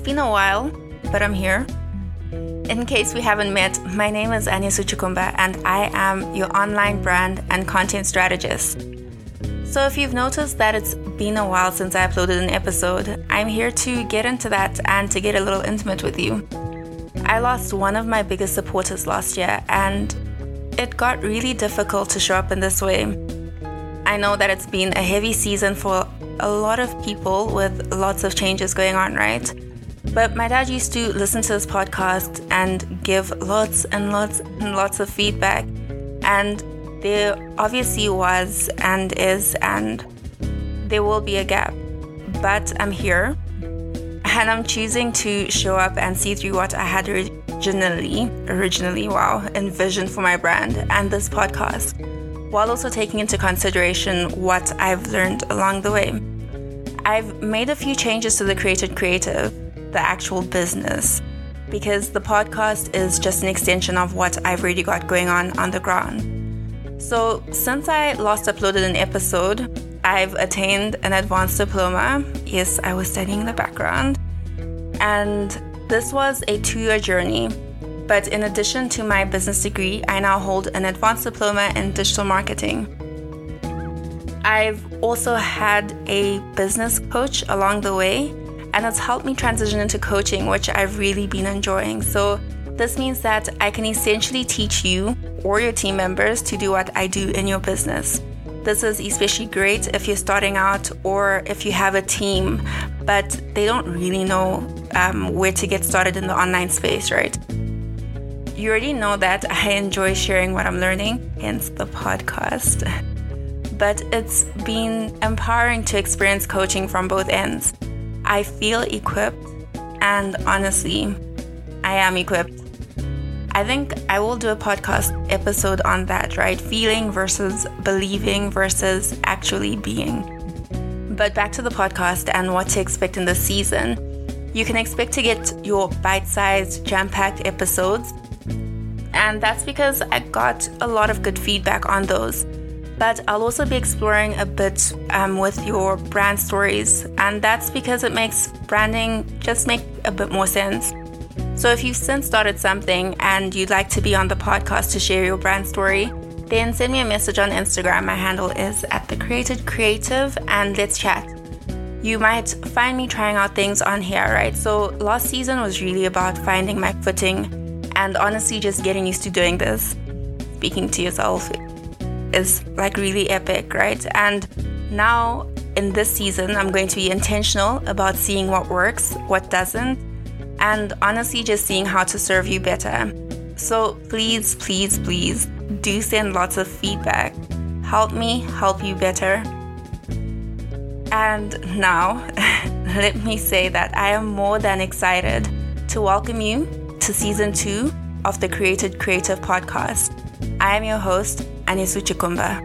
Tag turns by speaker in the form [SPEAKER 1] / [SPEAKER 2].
[SPEAKER 1] been a while, but I'm here. In case we haven't met, my name is Anya Suchukumba and I am your online brand and content strategist. So, if you've noticed that it's been a while since I uploaded an episode, I'm here to get into that and to get a little intimate with you. I lost one of my biggest supporters last year and it got really difficult to show up in this way. I know that it's been a heavy season for a lot of people with lots of changes going on, right? But my dad used to listen to this podcast and give lots and lots and lots of feedback. And there obviously was and is and there will be a gap. But I'm here and I'm choosing to show up and see through what I had originally, originally, wow, envisioned for my brand and this podcast while also taking into consideration what I've learned along the way. I've made a few changes to the Created Creative, the actual business, because the podcast is just an extension of what I've already got going on on the ground. So, since I last uploaded an episode, I've attained an advanced diploma. Yes, I was studying in the background. And this was a two year journey but in addition to my business degree, I now hold an advanced diploma in digital marketing. I've also had a business coach along the way, and it's helped me transition into coaching, which I've really been enjoying. So, this means that I can essentially teach you or your team members to do what I do in your business. This is especially great if you're starting out or if you have a team, but they don't really know um, where to get started in the online space, right? You already know that I enjoy sharing what I'm learning, hence the podcast. But it's been empowering to experience coaching from both ends. I feel equipped, and honestly, I am equipped. I think I will do a podcast episode on that, right? Feeling versus believing versus actually being. But back to the podcast and what to expect in this season. You can expect to get your bite sized, jam packed episodes and that's because I got a lot of good feedback on those. But I'll also be exploring a bit um, with your brand stories, and that's because it makes branding just make a bit more sense. So if you've since started something and you'd like to be on the podcast to share your brand story, then send me a message on Instagram. My handle is at the created creative, and let's chat. You might find me trying out things on here, right? So last season was really about finding my footing and honestly, just getting used to doing this, speaking to yourself, is like really epic, right? And now in this season, I'm going to be intentional about seeing what works, what doesn't, and honestly, just seeing how to serve you better. So please, please, please do send lots of feedback. Help me help you better. And now, let me say that I am more than excited to welcome you to season two of the Created Creative podcast. I am your host, anisuchi kwamba